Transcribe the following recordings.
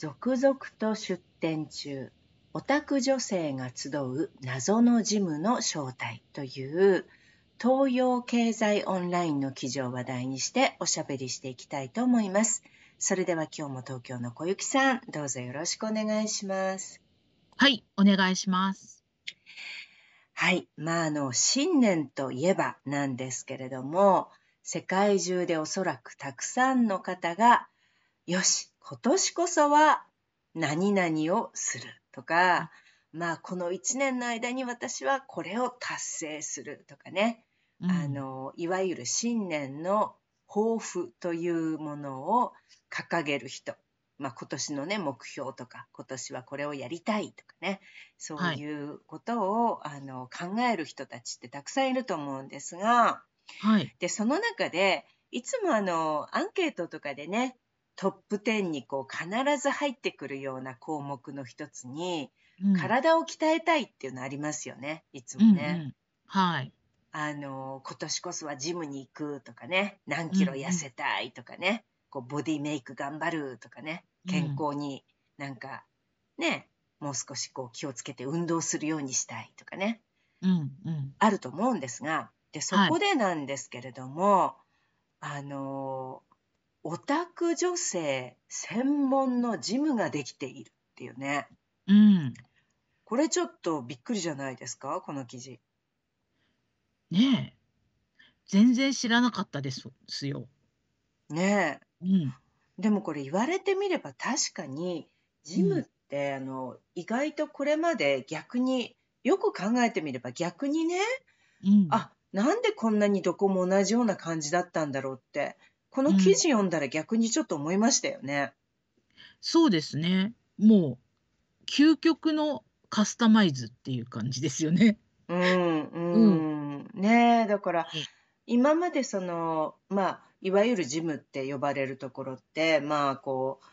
続々と出店中オタク女性が集う謎のジムの正体という東洋経済オンラインの記事を話題にしておしゃべりしていきたいと思います。それでは今日も東京の小雪さん、どうぞよろしくお願いします。はい、お願いします。はい、まああの新年といえばなんですけれども、世界中でおそらくたくさんの方がよし、今年こそは何々をするとか、まあこの1年の間に私はこれを達成するとかね、うん、あのいわゆる新年の抱負というものを掲げる人、まあ、今年のね目標とか今年はこれをやりたいとかね。そういうことを、はい、あの考える人たちってたくさんいると思うんですが、はい、でその中でいつもあのアンケートとかでねトップ10にこう必ず入ってくるような項目の一つに、うん、体を鍛えたいっていうのありますよね。いつもね。うんうん、はい。あの今年こそはジムに行くとかね。何キロ痩せたいとかね、こうボディメイク頑張るとかね。健康になんかね、もう少しこう気をつけて運動するようにしたいとかね、うんうん、あると思うんですが。でそこでなんですけれども、はい、あのオタク女性専門のジムができているっていうね。うん。これちょっとびっくりじゃないですか？この記事。ねえ。全然知らなかったですよ。ねえ。うん。でもこれ言われてみれば確かにジムって、あの意外とこれまで逆によく考えてみれば逆にね、うん。あなんでこんなにどこも同じような感じだったんだろうってこの記事読んだら逆にちょっと思いましたよね。そうですね。もう究極のカスタマイズっていう感じですよね。うん、うん、ねだから今までそのまあいわゆるジムって呼ばれるところってまあこう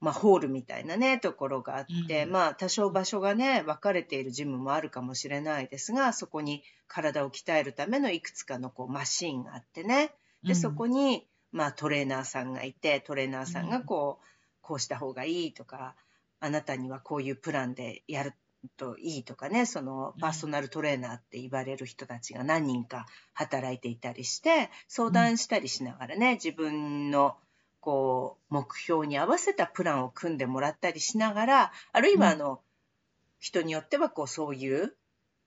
まあ、ホールみたいなねところがあって、うん、まあ多少場所がね分かれているジムもあるかもしれないですがそこに体を鍛えるためのいくつかのこうマシーンがあってね。でそこにまあ、トレーナーさんがいてトレーナーさんがこう、こうした方がいいとかあなたにはこういうプランでやるといいとかねそのパーソナルトレーナーって言われる人たちが何人か働いていたりして相談したりしながらね自分のこう目標に合わせたプランを組んでもらったりしながらあるいはあの、人によってはこうそういう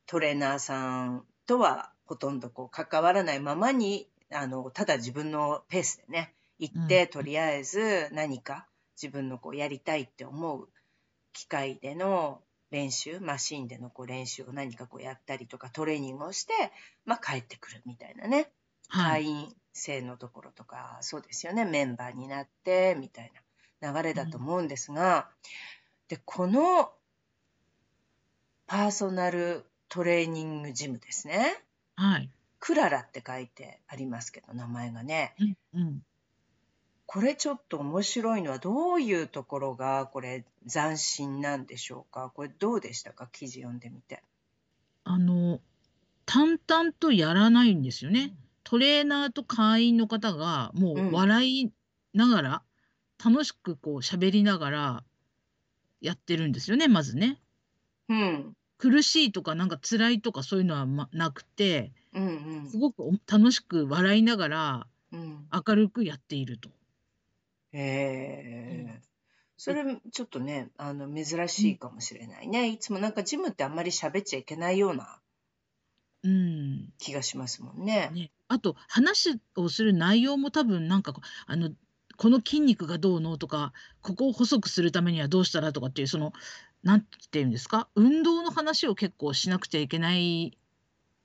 トレーナーさんとはほとんどこう関わらないままにあのただ自分のペースでね行って、うん、とりあえず何か自分のこうやりたいって思う機械での練習マシンでのこう練習を何かこうやったりとかトレーニングをして、まあ、帰ってくるみたいなね、はい、会員制のところとかそうですよね。メンバーになってみたいな流れだと思うんですが、うん、でこのパーソナルトレーニングジムですね。はい。クララって書いてありますけど、名前がね。うんうん。これちょっと面白いのはどういうところがこれ斬新なんでしょうか？これどうでしたか？記事読んでみて。あの、淡々とやらないんですよね。トレーナーと会員の方がもう笑いながら、楽しくこう喋りながらやってるんですよね、まずね。うん。苦しいとかなんか辛いとかそういうのは、ま、なくてうんうん。すごく楽しく笑いながら、うん。明るくやっていると。へえ。それちょっとね、あの珍しいかもしれないね。いつもなんかジムってあんまり喋っちゃいけないようなうん。気がしますもんね。ね、あと話をする内容も多分なんかあのこの筋肉がどうのとか、ここを細くするためにはどうしたらとかっていうそのなんていうんですか、運動の話を結構しなくちゃいけない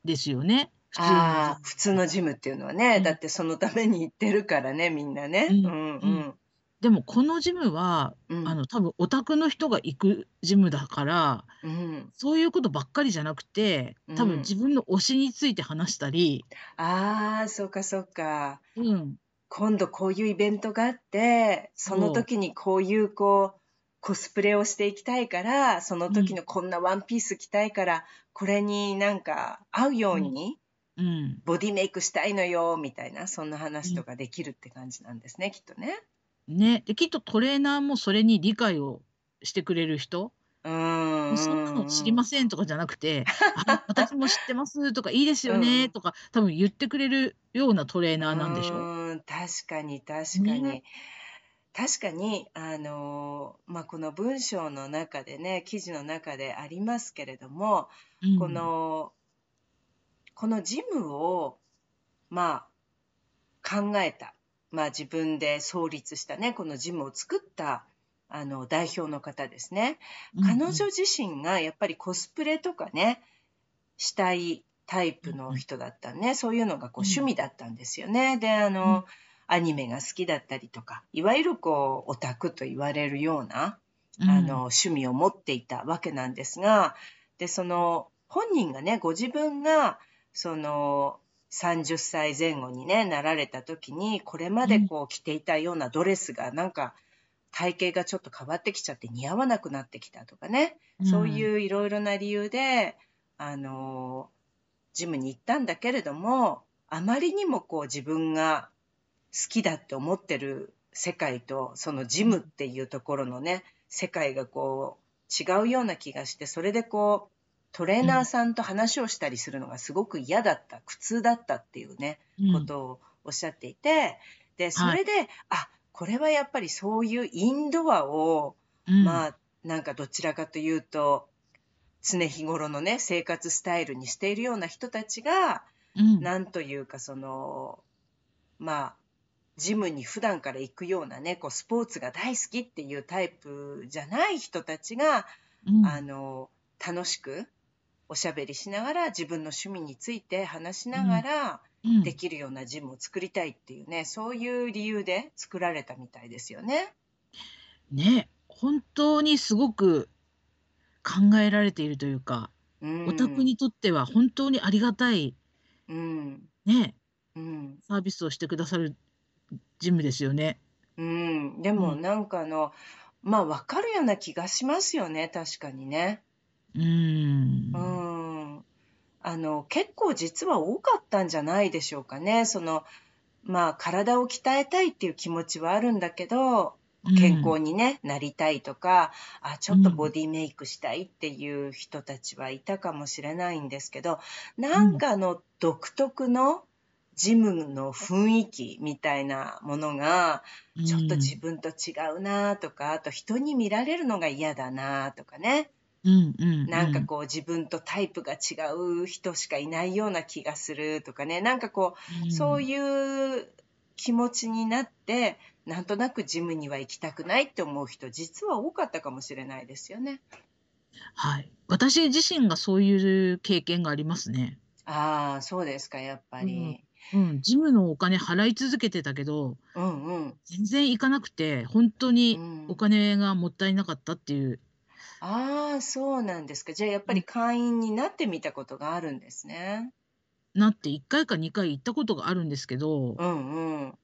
ですよね。普通のああ、普通のジムっていうのはね、うん。だってそのために行ってるからね、みんなね。うん。うんうん。でもこのジムは、うん。あの多分オタクの人が行くジムだから、うん。そういうことばっかりじゃなくて、多うん。分自分の推しについて話したり、ああ、そうかそうか。うん、今度こういうイベントがあって、その時にこういうこう、コスプレをしていきたいから、その時のこんなワンピース着たいから、これになんか合うようにうん、ボディメイクしたいのよ、みたいな、そんな話とかできるって感じなんですね、きっとね。ね、できっとトレーナーもそれに理解をしてくれる人、うーん。そんなの知りませんとかじゃなくて、あ私も知ってますとかいいですようん。ねとか、多分言ってくれるようなトレーナーなんでしょう。確かに確かに、ね。確かにあのーまあこの文章の中でね記事の中でありますけれども、うん。このこのジムをまあ考えた。まあ自分で創立したねこのジムを作ったあの代表の方ですね。彼女自身がやっぱりコスプレとかねしたいタイプの人だったね、そういうのがこううん。趣味だったんですよね。であの、アニメが好きだったりとかいわゆるこうオタクと言われるような、うん。あの趣味を持っていたわけなんですがでその本人がねご自分がその30歳前後に、ね、なられた時にこれまでこう着ていたようなドレスがなんか体型がちょっと変わってきちゃって似合わなくなってきたとかね、そういういろいろな理由であのジムに行ったんだけれどもあまりにもこう自分が好きだって思ってる世界とそのジムっていうところのね世界がこう違うような気がしてそれでこうトレーナーさんと話をしたりするのがすごく嫌だった苦痛だったっていうねうん。ことをおっしゃっていてでそれで、あこれはやっぱりそういうインドアをうん。まあなんかどちらかというと常日頃のね生活スタイルにしているような人たちがうん。なんというかそのまあジムに普段から行くようなねこうスポーツが大好きっていうタイプじゃない人たちが、うん。あの楽しくおしゃべりしながら自分の趣味について話しながらうん。できるようなジムを作りたいっていうねそういう理由で作られたみたいですよね。ね本当にすごく考えられているというか、うん、オタクにとっては本当にありがたいうん。ねうん。サービスをしてくださるジムですよね。うん、でもうんなんかあの、まあ分かるような気がしますよね確かにね。うーん。うん、あの結構実は多かったんじゃないでしょうかね。そのまあ体を鍛えたいっていう気持ちはあるんだけど健康にね、なりたいとかあちょっとボディメイクしたいっていう人たちはいたかもしれないんですけどなんかあの独特のジムの雰囲気みたいなものがうん。ちょっと自分と違うなとか、あと人に見られるのが嫌だなとかね、うんうんなんかこう自分とタイプが違う人しかいないような気がするとかね、なんかこう、そうういう気持ちになって、なんとなくジムには行きたくないって思う人、実は多かったかもしれないですよね。はい。私自身がそういう経験がありますね。ああ、そうですか、やっぱり。うん、ジムのお金払い続けてたけど、うんうん。全然行かなくて、本当うにんお金がもったいなかったっていう。ああ、そうなんですか。じゃあやっぱり会員になってみたことがあるんですね。なって1回か2回行ったことがあるんですけど、うんうん。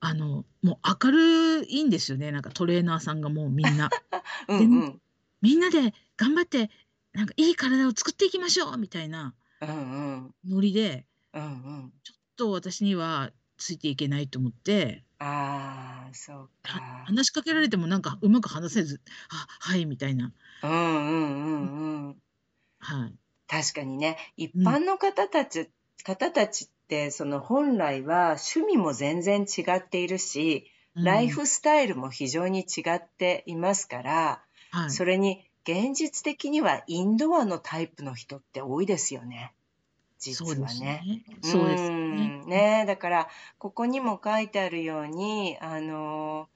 あの、もう明るいんですよね、なんかトレーナーさんがもうみんな。うんうん。みんなで頑張って、なんかいい体を作っていきましょうみたいなうんうん。ノリで、うんうん。ちょっと私にはついていけないと思って、ああ、そうはか。話しかけられてもなんかうまく話せず、あ、はい、みたいな。うんうんうんうん。はい。確かにね、一般の方たち、方たちって、その本来は趣味も全然違っているし、うんライフスタイルも非常に違っていますから、はい。それに現実的にはインドアのタイプの人って多いですよね。実はね。ね。そうですね。うんねだからここにも書いてあるようにあの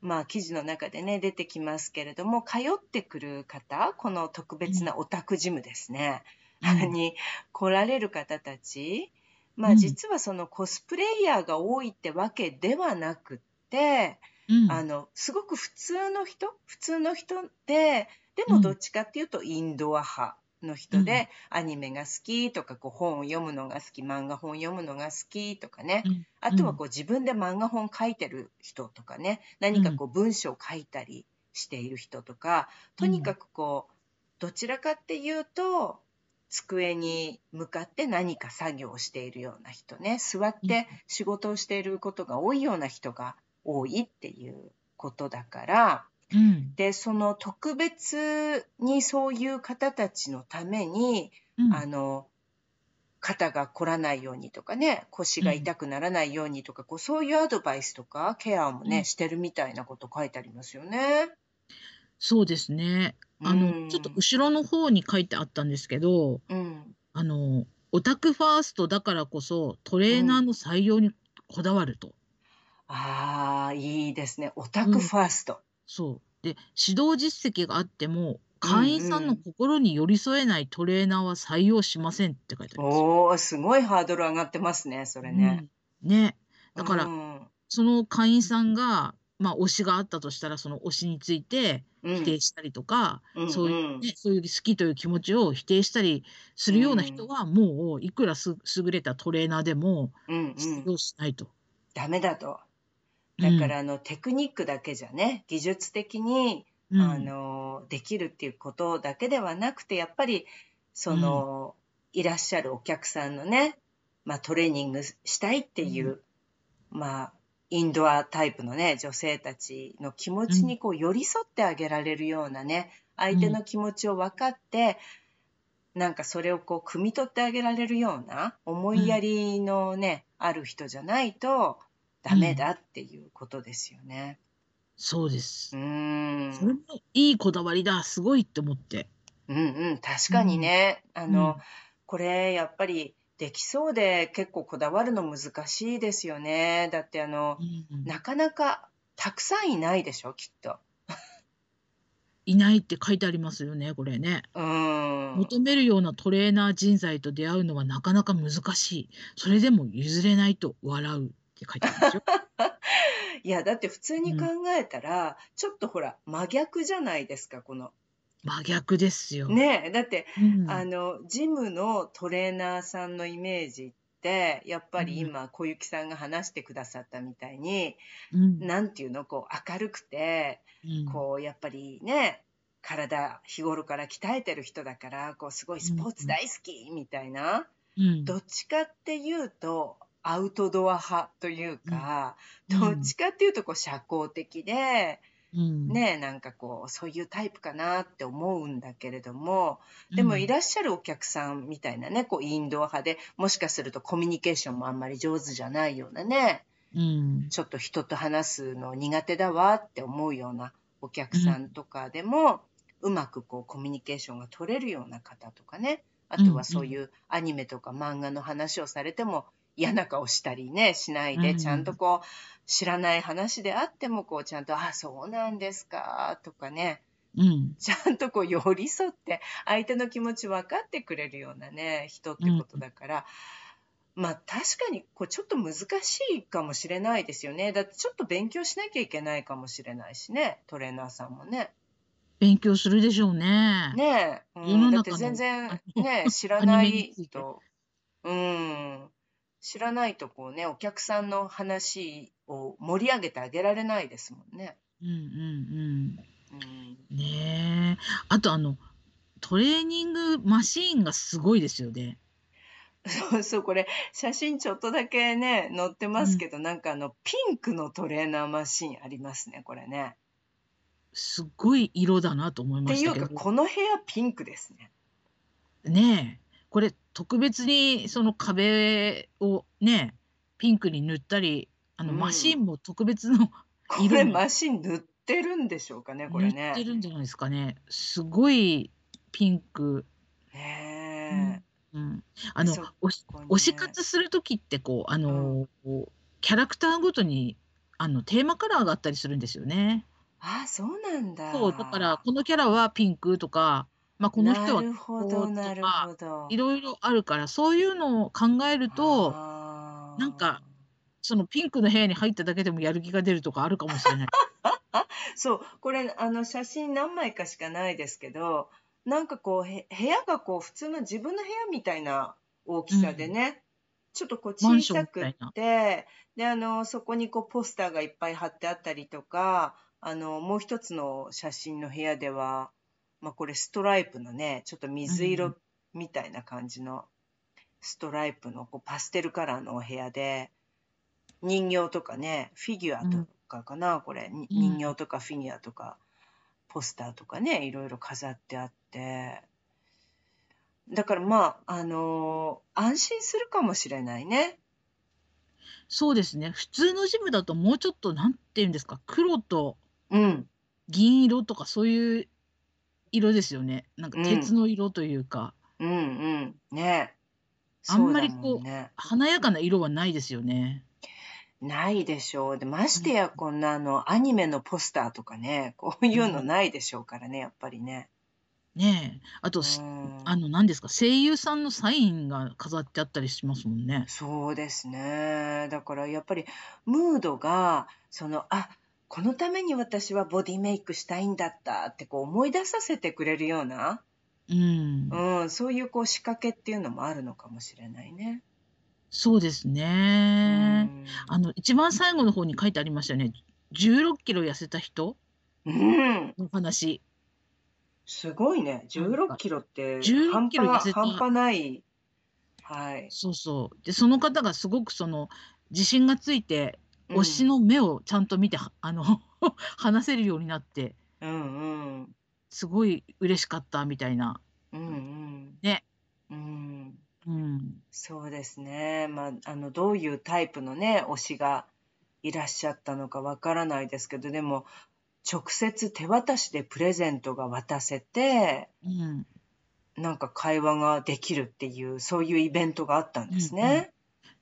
まあ記事の中でね出てきますけれども通ってくる方この特別なオタクジムですね、うん。に来られる方たち、まあ、うん。実はそのコスプレイヤーが多いってわけではなくって、うん。あの、すごく普通の人、普通の人で、でうん。もどっちかっていうとインドア派のうん。人で、アニメが好きとか、こう本を読むのが好き、漫画本読むのが好きとかね。うん。あうん。とはこう自分で漫画本書いてる人とかね、うん。何かこう文章を書いたりしている人とか、うん。とにかくこう、どちらかっていうと、机に向かって何か作業をしているような人ね、座っうん。て仕事をしていることが多いような人が多いっていうことだから、うん。で、その特別にそういう方たちのために、うん。あの、肩が凝らないようにとかね、腰がうん。痛くならないようにとか、こうそういうアドバイスとかケアもね、うん。してるみたいなこと書いてありますよね。そうですね。うあの、ちょっとん。後ろの方に書いてあったんですけど、うん。あの、オタクファーストだからこそ、トうレーナーん。の採用にこだわると。ああ、いいですね。オタクうん。ファースト。そう。で、指導実績があっても、う会員んさんのうん。心に寄り添えないトレーナーは採用しませんって書いてありますよ。おー、すごいハードル上がってますね、それね。うん。ね。うだから、ん。その会員さんが、まあ、推しがあったとしたら、その推しについてうん。否定したりとか、うんそういううん。ね、そういう好きという気持ちを否定したりすうるような人ん。は、もういくらす優れたトレーナーでもうんう採ん。用しないと。ダメだと。うん。だから、あの、テクニックだけじゃね、技術的に、あうん。の、できるっていうことだけではなくて、やっぱり、うそん。の、いらっしゃるお客さんのね、まあ、トレーニングしたいってう。いうんまあ、インドアタイプのね、女性たちの気持うん。ちにこう寄り添ってあげられるようなね、うん。相手の気持ちを分かって、なんかそれをこう、汲み取ってあげられるような思いやうん。りのね、ある人じゃないとうん。ダメだっていうことですよね。そうです。うーそれもん。いいこだわりだ、すごいって思って。うんうん、確うかにん。ね、あうの、ん。これやっぱりできそうで結構こだわるの難しいですよね。だってあの、うん。なかなかたくさんいないでしょ、きっと。いないって書いてありますよね、これね。うーん。求めるようなトレーナー人材と出会うのはなかなか難しい。それでも譲れないと笑うって書いてあるんですよ。いや、だって普通に考うん。えたら、ちょっとほら、真逆じゃないですか、この。真逆ですよ。ねえ、だって、あうん。の、ジムのトレーナーさんのイメージって、やっうぱりん。今、小雪さんが話してくださったみたいに、うん。なんていうの、こう、明るくて、うん。こう、やっぱりね、体、日頃から鍛えてる人だから、こう、すごいスポーツ大好きみたいな、うん。どっちかっていうと、アウトドア派といううん。か、うん。どっちかっていうと、こう、社交的で、うん。ねえ、なんかこう、そういうタイプかなって思うんだけれども、うん。でもいらっしゃるお客さんみたいなね、こう、インドア派で、もしかするとコミュニケーションもあんまり上手じゃないようなね、うん。ちょっと人と話すの苦手だわって思うようなお客うん。さんとかでも、うまくこう、コミュニケーションが取れるような方とかね、あうん。とはそういうアニメとか漫画の話をされても、嫌な顔したりね、しないうで、ちゃんとん。こう、知らない話であっても、こう、ちゃんと、あ、そうなんですか、とかね、うん。ちゃんとこう寄り添って相手の気持ち分かってくれるようなね人ってうん。ことだからまあ確かにこうちょっと難しいかもしれないですよねだってちょっと勉強しなきゃいけないかもしれないしねトレーナーさんもね。勉強するでしょうね。ねえ、世うん、だって全然ね知らない。とうん知らないとこうねお客さんの話を盛り上げてあげられないですもんね。うんうんうんうん。ねえ。あとあの、トレーニングマシーンがすごいですよね。そうそう、これ、写真ちょっとだけね、載ってうん。ますけど、なんかあの、ピンクのトレーナーマシーンありますね、これね。すっごい色だなと思いっていうか。この部屋ピンクですね。ねえ。これ特別にその壁をね、ピンクに塗ったり、あうのマシ。ンも特別の これマシン塗ってるんでしょうかね、これ塗ってね。るんじゃないですかね。すごいピンク。うねん。うん。あえ。の、そ推し。活する時ってこう、あうん。の、こうキャラクターごとにあのテーマカラーがあったりするんですよね。あ、そうなんそう、だからだ。このキャラはピンクとか、ま、この人はなるほこうどなるとか、ほど。いろいろあるから、そういうのを考えると、なんか、ああ。そのピンクの部屋に入っただけでもやる気が出るとかあるかもしれない。そう、これあの写真何枚かしかないですけど、なんかこう、へ部屋がこう普通の自分の部屋みたいな大きさでうん。ね、ちょっとこう小さくっ。て、で、あの、そこにこうポスターがいっぱい貼ってあったりとか、あの、もう一つの写真の部屋では、ま、これストライプのね、ちょっと水色ん。みたいな感じのストライプのこうパステルカラーのお部屋で、人形とかね、フィギュアとうん。かかな、これ、にうん。人形とかフィギュアとか、ポスターとかね、いろいろ飾ってあって。だからまあ、あの、安心するかもしれないね。そうですね。普通のジムだともうちょっと何て言うんですか、黒とうん。銀色とかそういう色ですよね。なんかうん。鉄の色というか。うんうん。ね。あんまりこう、ね。華やかな色はないですよね。ないでしょう。で、ましうてやん。こんなあの、アニメのポスターとかね、こうういうのん。ないでしょうからね、やっぱりね。ねえ。あと、うん。あの、何ですか、声優さんのサインが飾ってあったりしますもんね。そうですね。だからやっぱりムードが、その、あ、このために私はボディメイクしたいんだったってこう思い出させてくれるような、うん。うん、そういうこう仕掛けっていうのもあるのかもしれないね。そうですうね。あん。の、一番最後の方に書いてありましたよね。16キロ痩せた人？うん。の話。すごいね。なん16か、キロって16半端、半端ない。はい。そうそう。で、その方がすごくその、自信がついて、うん。推しの目をちゃんと見て、は あの話せるようになって、うんうん。すごい嬉しかったみたいな。うんうん。ね。うん。うん。そうですね。まあ、あの、どういうタイプのね、推しがいらっしゃったのかわからないですけど、でも、直接手渡しでプレゼントが渡せて、うん。なんか会話ができるっていう、そういうイベントがあったんですうんうん。ね。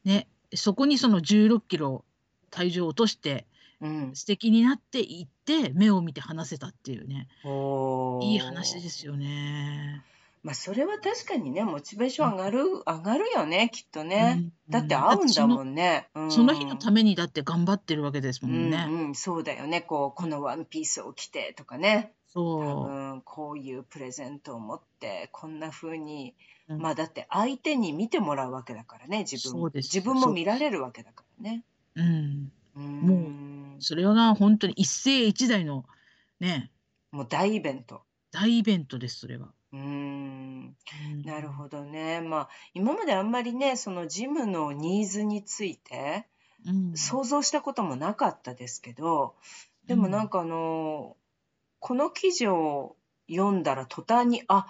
ね。そこにその16キロ体重を落として、うん。素敵になっていって、目を見て話せたっていうね。いい話で。すよね。まあ、それは確かにね、モチベーションうん。上がる、上がるよね、きっとうね。ん、うだってん。だ会うんだもんね。うその日のたん。めにだって頑張ってるわけですうんもんね。うん、そうだよね。こう、このワンピースを着てとかね。多そ分、こういうプレゼントを持って、こんな風に、う。うん。まあだって相手に見てもらうわけだからね、自分。自分も見られるわけだからね。うん。うーもう、ん。それが本当に一世一代のね、もう大イベント。大イベントです、それは。うーん。うん。なるほどね。まあ、今まであんまりね、そのジムのニーズについてうん。想像したこともなかったですけど、うでもなんん。かあの、この記事を読んだら途端に、あ、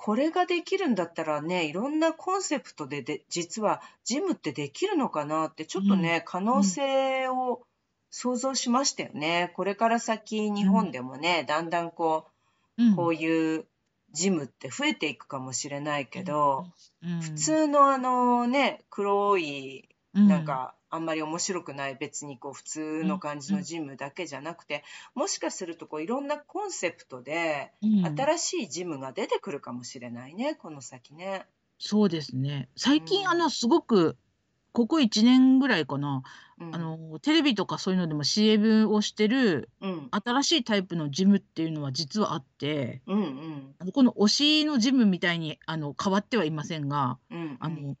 これができるんだったらね、いろんなコンセプトでで、実はジムってできるのかなって、ちょうん。っとね、可能うん。性を想像しましたよね。これから先日本うん。でもね、だんだんこうう、こん。ういうジムって増えていくかもしれないけうん。ど、普うん。通のあのね、黒い、うん。なんか、あんまり面白くない別にこう普通うん。の感じうん。のジムだけじゃなくて、もしかするとこういろんなコンセプトでうん。新しいジムが出てくるかもしれないね、この先ね。そうですね。う最近あん。のすごく、ここ1年ぐらいかな、うん。あの、テレビとかそういうのでも CM をしてるうん。新しいタイプのジムっていうのは実はあって、うんうん。あの、この推しのジムみたいにあの変わってはいませんが、うんうん。あの、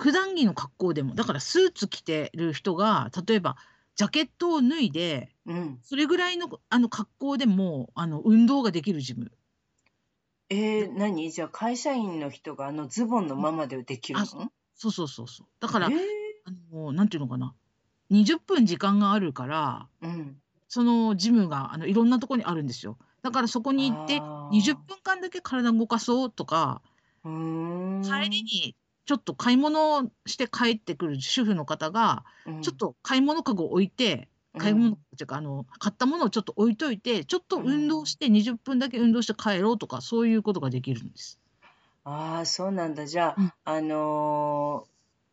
普段着の格好でも、だからスーツ着てる人が、例えばジャケットを脱いで、うん。それぐらいのあの格好でも、あの、運動ができるジム。えー、何？じゃあ会社員の人があのズボンのうん。ままでできるあ、のそうそうそうそう。だから、えー、あの、なんていうのかな。20分時間があるから、うん。そのジムがあのいろんなとこにあるんですよ。だからそこに行って、20あ分間だけ体動かそうとか、帰りん。にちょっと買い物して帰ってくる主婦の方が、うん。ちょっと買い物かごを置いて、うん。買い物っていうか、あの、買ったものをちょっと置いといて、ちょっとう運動ん。して20分だけ運動して帰ろうとか、そういうことができるんです。ああ、そうなんだ。じゃうん。あ、あのー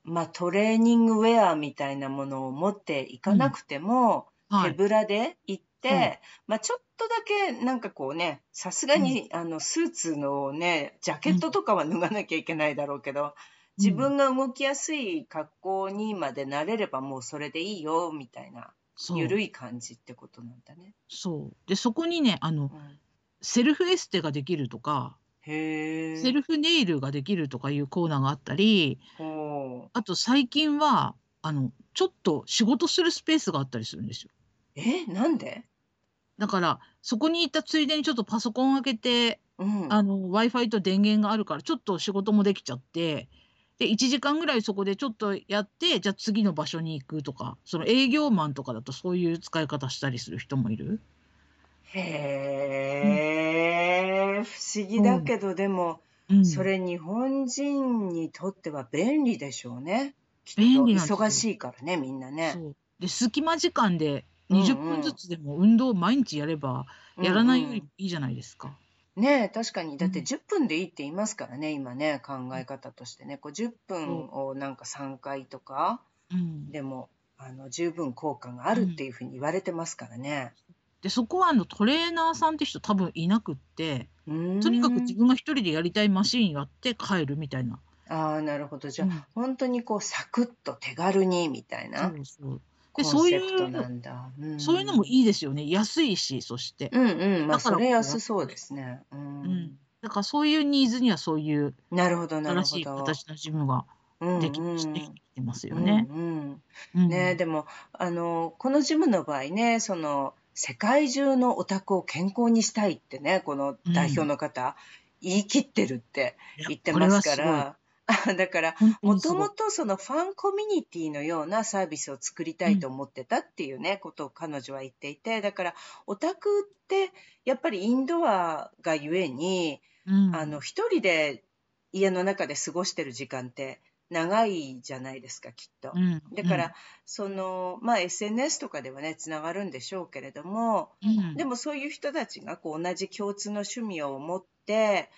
まあ、トレーニングウェアみたいなものを持っていかうん。なくても、手はい。ぶらで行っうて、まあちょっとだけなんかこうね、さすがに、あのスーツのね、ジャケットとかは脱がなきゃいけないだろうけど、自分が動きやすい格好にまでなれればもうそれでいいよ、みたいな、ゆるい感じってことなんだね。そう。で、そこにね、あの、うんセルフエステができるとか、へえ。セルフネイルができるとかいうコーナーがあったり、あと最近は、あの、ちょっと仕事するスペースがあったりするんですよ。え、なんで？だから、そこに行ったついでにちょっとパソコン開けて、うん。あの、Wi-Fi と電源があるから、ちょっと仕事もできちゃって、で、1時間ぐらいそこでちょっとやって、じゃあ次の場所に行くとか、その営業マンとかだとそういう使い方したりする人もいる？へえ、不思議だけど、でも、うん。それ日本人にとっては便利でしょうね。きっと便利忙しいからね、みんなね。そう。で、隙間時間でうんうん20分ずつでも運動を毎日やれば、やらないよりうんいいじゃないですか。うんねえ、確かに。だってうん10分でいいって言いますからね、今ね、考え方としてね。こう10分をなんか3回とかうん。でも、あの、十分効果があるっていうふうに言われてますからね。で、そこはあのトレーナーさんって人多分いなくって、うとにかく自分が一人でやりたいマシーンやって帰るみたいな。ああ、なるほど。じゃあ、うん本当にこう、サクッと手軽にみたいそなうそう。でそういうそういうのもいいですよね。安いし、そして。うんうん。まあ、だからそれ安そうですね。う。うんん。だからそういうニーズにはそういうなるほど、なる新しいほど。形のジムがうんできうんしてきてますよね。うんうんうんねでもあのこのジムの場合ねその世界中のオタクを健康にしたいってねこの代表の方、言い切ってるって言ってますから だからもともとそのファンコミュニティのようなサービスを作りたいと思ってたっていうね、ことを彼女は言っていてだからオタクってやっぱりインドアがゆえにうん。あの一人で家の中で過ごしてる時間って長いじゃないですかきっと。うん。だから、そのまあ SNS とかではねつながるんでしょうけれどもうん。でもそういう人たちがこう同じ共通の趣味を持って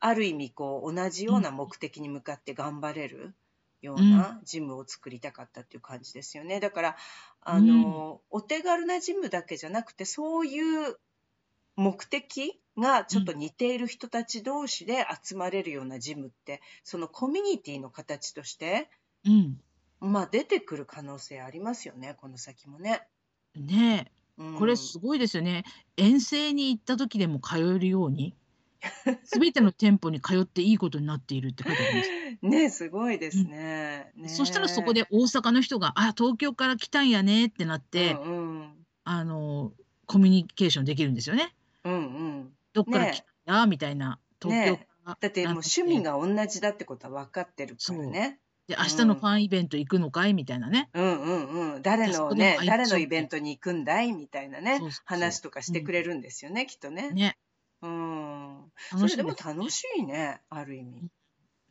ある意味こう同じような目的に向かって頑張れるようなジムを作りたかったっていう感じですよね。だからあの、お手軽なジムだけじゃなくてそういう目的がちょっと似ている人たち同士で集まれるようなジムってそのコミュニティの形としてうん。まあ出てくる可能性ありますよね、この先もね。ねうん。え、これすごいですよね。遠征に行った時でも通えるように、すべての店舗に通っていいことになっているって書いてあります。ねすごいですね。ねそしたらそこで大阪の人が、あ、東京から来たんやねってなって、うんうんあの、コミュニケーションできるんですよね。うんうん、どっからね来たんだみたいな。東京から。だってもう趣味が同じだってことは分かってるからね。で、明日のファンイベント行くのかい？みたいなね。うんうんうん、誰のね誰のイベントに行くんだい？みたいなねそうそうそう話とかしてくれるんですよね、きっとね。ね。うん、それでも楽しいねある意味。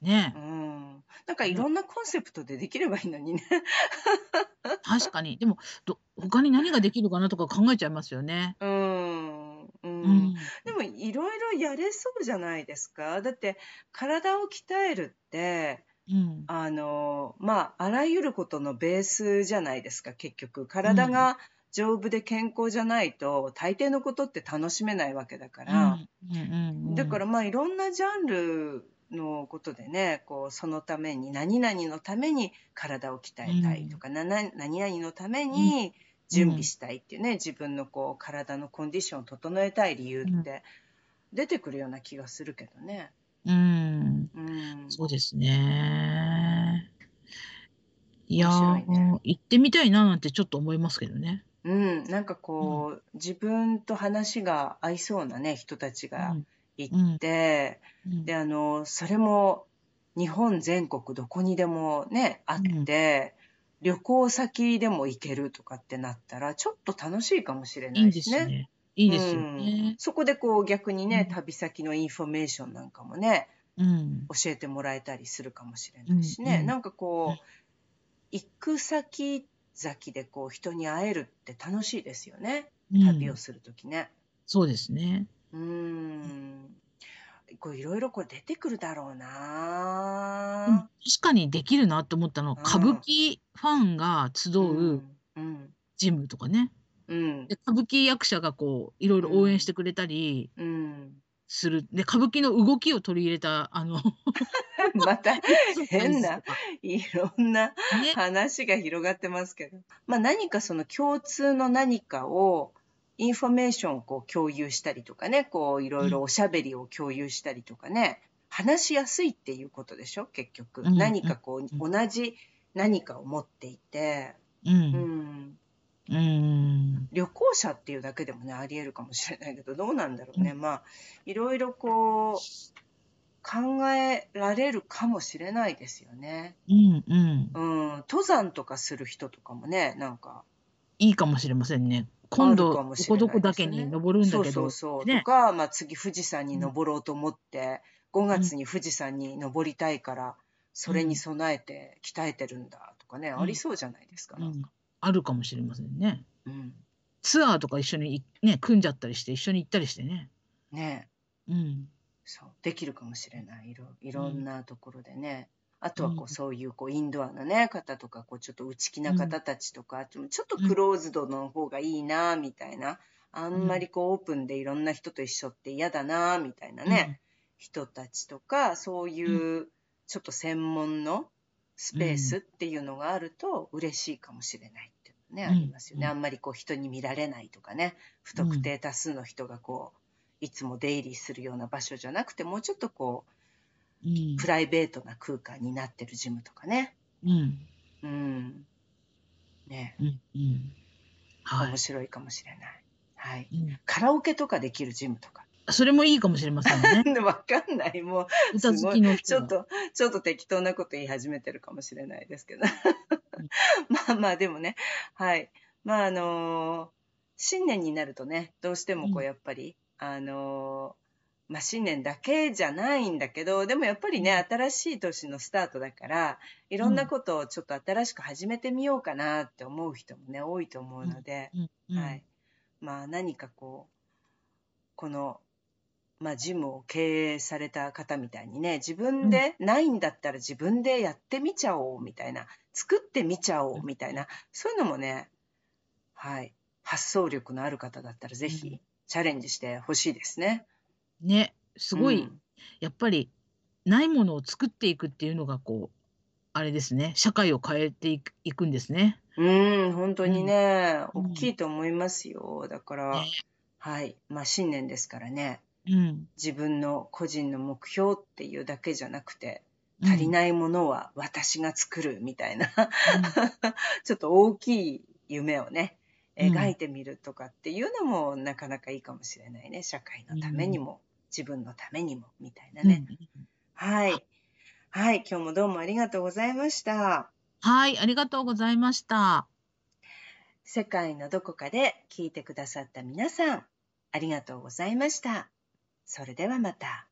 ねう。ん、なんかいろんなコンセプトでできればいいのにね。確かに。でも、ど他に何ができるかなとか考えちゃいますよね。うんううんん。でもいろいろやれそうじゃないですか。だって体を鍛えるってうん。あのまああらゆることのベースじゃないですか結局体が丈夫で健康じゃないと大抵のことって楽しめないわけだから、うんうんうんだからまあいろんなジャンルのことでねこうそのために何々のために体を鍛えたいとか、なな何々のために準備したいっていうね、自分のこう体のコンディションを整えたい理由って出てくるような気がするけどね。うん。うん、そうですね。いやねー、行ってみたいななんてちょっと思いますけどね。うん、なんかこう、自分と話が合いそうなね人たちがいて、うん。であのそれも日本全国どこにでもねあって、旅行先でも行けるとかってなったらちょっと楽しいかもしれないですね。ですね。いいですようん。ね。そこでこう逆にね、うん。旅先のインフォメーションなんかもねうん。教えてもらえたりするかもしれないしね、うんうん。なんかこう、うん。行く先々でこう人に会えるって楽しいですよねうん旅をする時ね。そうですね。うーんこういろいろこれ出てくるだろうな、うん確かにできるなと思ったの、うん歌舞伎ファンが集ううんうんジムとかね。うん。で、歌舞伎役者がこう、いろいろ応援してくれたりうん。する。で、歌舞伎の動きを取り入れた、あの また変な、いろんなね。話が広がってますけど。ま、何かその共通の何かを、インフォメーションをこう共有したりとかね、こういろいうろん。おしゃべりを共有したりとかね、話しやすいっていうことでしょ、結局。うん何かこう、同じ何かを持っていて、う。うんん。うーん。旅行者っていうだけでもね、あり得るかもしれないけど、どうなんだろうね。まあ、いろいろこう、考えられるかもしれないですよね。うんうん。うん、登山とかする人とかもね、なんか、いいかもしれませんね。今度、どこどこだ。けに登るんそうだけど、そうそう。とね。か、まあ次富士山にうん。登ろうと思って、5うん。月に富士山に登りたいから、それにうん。備えて鍛えてるんだとかね、ありうん。そうじゃないですか、うん。か。あるかもしれませんね。うん。ツアーとか一緒にいね、組んじゃったりして、一緒に行ったりしてね。ねえ。うん。そう、できるかもしれない。いろいうろんん。なところでね。あう。とはこう、そういうこう、インドアなね、方とか、こう、ちょっと内気なうん。方たちとか、ちょちょっとうん。クローズドの方がいいな、みたいな。あうんん。まりこう、オープンでいろんな人と一緒って嫌だな、みたいなうね、ん。人たちとか、そううん。いうちょっと専門のスうペースっん。ていうのがあると嬉しいかもしれないっていうのね、ありうん。ますよね。あうん。んまりこう、人に見られないとかね、不うん。特定多数の人がこう、いつも出入りするような場所じゃなくて、もうちょっとこう、うん。プライベートな空間になってるジムとかね。うん。うん。ね。うん。うん。は面い。白いかもしれない。はい。うん。カラオケとかできるジムとか。それもいいかもしれませんね。わかんない。もう、歌。好きの。ちょっと、ちょっと適当なこと言い始めてるかもしれないですけど。うん。まあまあ、でもね。はい。まあ、あのー新年になるとね、どうしてもこう、うん。やっぱり、あのーまあ、新年だけじゃないんだけど、でもやっぱりね、うん。新しい年のスタートだから、いうろんなんことをちょっと新しく始めてみようかなって思う人もね、多いと思ううん。ので。はい。まあ、何かこう、この、まあ、ジムを経営された方みたいにね、自うん。分でないんだったら自分でやってみちゃおうみたいな、作ってみちゃおうみたいな、そういうのもね、はい。発想力のある方だったらぜうん。ひチャレンジしてほしいですね。ね。すうごい、ん。やっぱり、ないものを作っていくっていうのが、こう、あれですね。社会を変えていくいくんですね。うん、本当にうん。ね、大きうん。いと思いますよ。だから、ね。はい。まあ、新年ですからね、うん。自分の個人の目標っていうだけじゃなくて、うん。足りないものは私が作るみたいな、うん。ちょっと大きい夢をね、うん。描いてみるとかっていうのもなかなかいいかもしれないね。社会うのためにん。も、自分のためにも、みたいなうん。ね。はあ、い。はい。今日もどうもありがとうございました。はい、ありがとうございました。世界のどこかで聞いてくださった皆さん、ありがとうございました。それではまた。